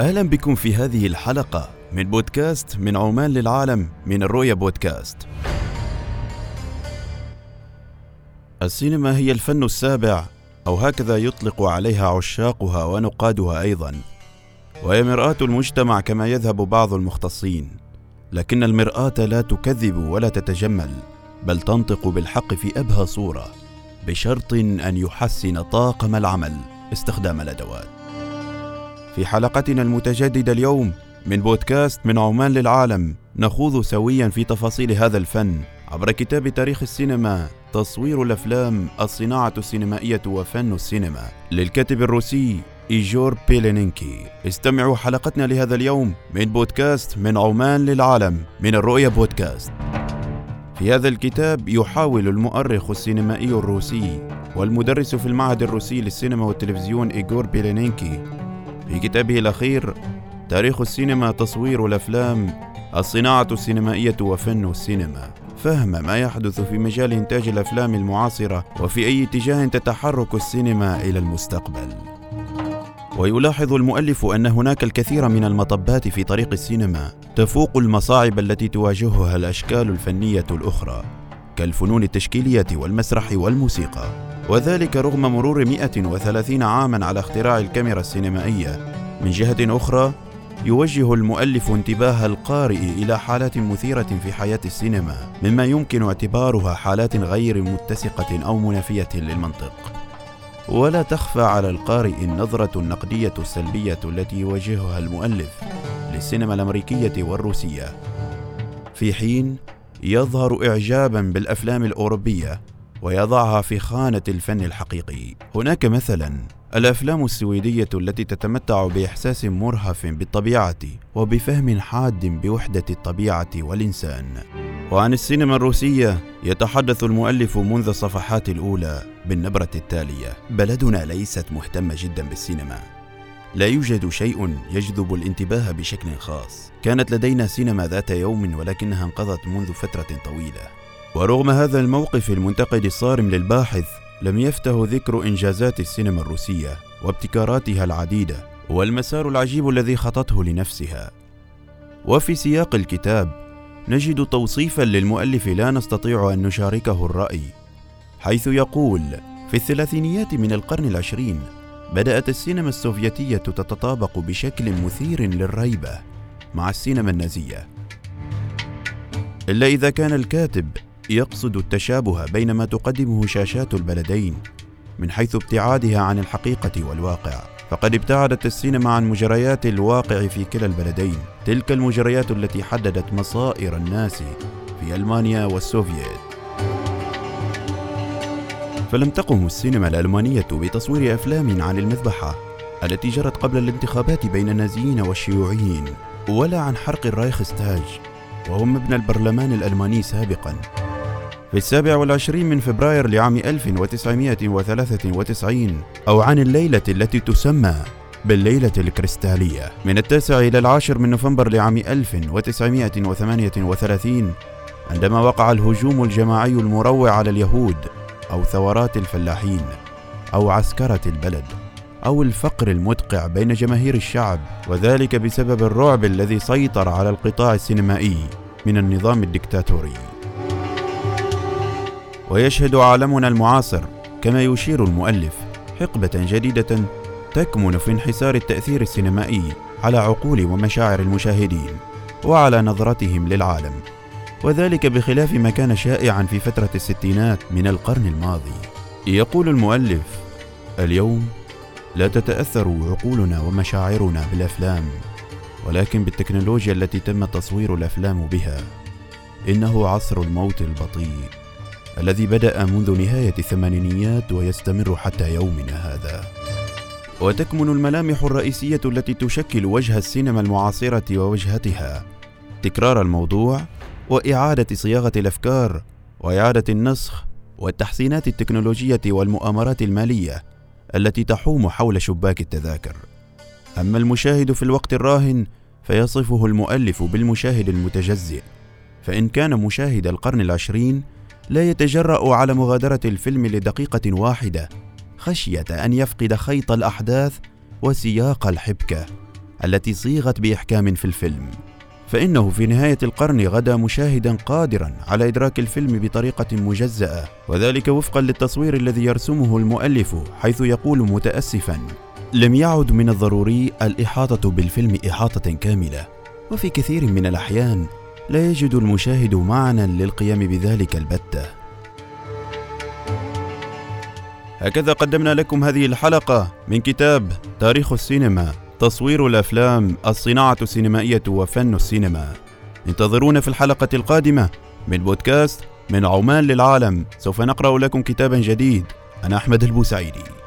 أهلا بكم في هذه الحلقة من بودكاست من عمان للعالم من الرؤيا بودكاست. السينما هي الفن السابع أو هكذا يطلق عليها عشاقها ونقادها أيضا. وهي مرآة المجتمع كما يذهب بعض المختصين. لكن المرآة لا تكذب ولا تتجمل بل تنطق بالحق في أبهى صورة بشرط أن يحسن طاقم العمل استخدام الأدوات. في حلقتنا المتجددة اليوم من بودكاست من عمان للعالم نخوض سويا في تفاصيل هذا الفن. عبر كتاب تاريخ السينما تصوير الأفلام الصناعة السينمائية وفن السينما. للكاتب الروسي إيجور بيلينينكي. استمعوا حلقتنا لهذا اليوم من بودكاست من عمان للعالم من الرؤيا بودكاست. في هذا الكتاب يحاول المؤرخ السينمائي الروسي والمدرس في المعهد الروسي للسينما والتلفزيون إيغور بيلينينكي في كتابه الأخير تاريخ السينما تصوير الأفلام الصناعة السينمائية وفن السينما. فهم ما يحدث في مجال إنتاج الأفلام المعاصرة وفي أي اتجاه تتحرك السينما إلى المستقبل. ويلاحظ المؤلف أن هناك الكثير من المطبات في طريق السينما تفوق المصاعب التي تواجهها الأشكال الفنية الأخرى كالفنون التشكيلية والمسرح والموسيقى. وذلك رغم مرور 130 عاما على اختراع الكاميرا السينمائية. من جهة أخرى يوجه المؤلف انتباه القارئ إلى حالات مثيرة في حياة السينما مما يمكن اعتبارها حالات غير متسقة أو منافية للمنطق. ولا تخفى على القارئ النظرة النقدية السلبية التي يواجهها المؤلف للسينما الأمريكية والروسية. في حين يظهر اعجابا بالأفلام الأوروبية ويضعها في خانة الفن الحقيقي. هناك مثلا الأفلام السويدية التي تتمتع بإحساس مرهف بالطبيعة وبفهم حاد بوحدة الطبيعة والإنسان. وعن السينما الروسية يتحدث المؤلف منذ الصفحات الأولى بالنبرة التالية. بلدنا ليست مهتمة جدا بالسينما. لا يوجد شيء يجذب الانتباه بشكل خاص. كانت لدينا سينما ذات يوم ولكنها انقضت منذ فترة طويلة. ورغم هذا الموقف المنتقد الصارم للباحث لم يفته ذكر إنجازات السينما الروسية وابتكاراتها العديدة والمسار العجيب الذي خطته لنفسها. وفي سياق الكتاب نجد توصيفا للمؤلف لا نستطيع أن نشاركه الرأي حيث يقول في الثلاثينيات من القرن العشرين بدأت السينما السوفيتية تتطابق بشكل مثير للريبة مع السينما النازية. إلا إذا كان الكاتب يقصد التشابه بين ما تقدمه شاشات البلدين من حيث ابتعادها عن الحقيقة والواقع. فقد ابتعدت السينما عن مجريات الواقع في كلا البلدين. تلك المجريات التي حددت مصائر الناس في ألمانيا والسوفييت. فلم تقم السينما الألمانية بتصوير أفلام عن المذبحة التي جرت قبل الانتخابات بين النازيين والشيوعيين ولا عن حرق الرايخستاج وهو مبنى البرلمان الألماني سابقا. في السابع والعشرين من فبراير لعام 1993 أو عن الليلة التي تسمى بالليلة الكريستالية. من التاسع إلى العاشر من نوفمبر لعام 1938 عندما وقع الهجوم الجماعي المروع على اليهود أو ثورات الفلاحين أو عسكرة البلد أو الفقر المدقع بين جماهير الشعب. وذلك بسبب الرعب الذي سيطر على القطاع السينمائي من النظام الدكتاتوري. ويشهد عالمنا المعاصر كما يشير المؤلف حقبة جديدة تكمن في انحسار التأثير السينمائي على عقول ومشاعر المشاهدين وعلى نظرتهم للعالم وذلك بخلاف ما كان شائعا في فترة الستينات من القرن الماضي. يقول المؤلف اليوم لا تتأثر عقولنا ومشاعرنا بالأفلام ولكن بالتكنولوجيا التي تم تصوير الأفلام بها إنه عصر الموت البطيء. الذي بدأ منذ نهاية الثمانينيات ويستمر حتى يومنا هذا. وتكمن الملامح الرئيسية التي تشكل وجه السينما المعاصرة ووجهتها تكرار الموضوع وإعادة صياغة الأفكار وإعادة النسخ والتحسينات التكنولوجية والمؤامرات المالية التي تحوم حول شباك التذاكر. أما المشاهد في الوقت الراهن فيصفه المؤلف بالمشاهد المتجزئ، فإن كان مشاهد القرن العشرين لا يتجرأ على مغادرة الفيلم لدقيقة واحدة خشية أن يفقد خيط الأحداث وسياق الحبكة التي صيغت بإحكام في الفيلم. فإنه في نهاية القرن غدا مشاهدا قادرا على إدراك الفيلم بطريقة مجزأة وذلك وفقا للتصوير الذي يرسمه المؤلف حيث يقول متاسفا لم يعد من الضروري الإحاطة بالفيلم إحاطة كاملة وفي كثير من الأحيان لا يجد المشاهد معنى للقيام بذلك البته هكذا قدمنا لكم هذه الحلقة من كتاب تاريخ السينما تصوير الأفلام الصناعة السينمائية وفن السينما. انتظرونا في الحلقة القادمة من بودكاست من عمان للعالم. سوف نقرأ لكم كتابا جديد. أنا أحمد البوسعيدي.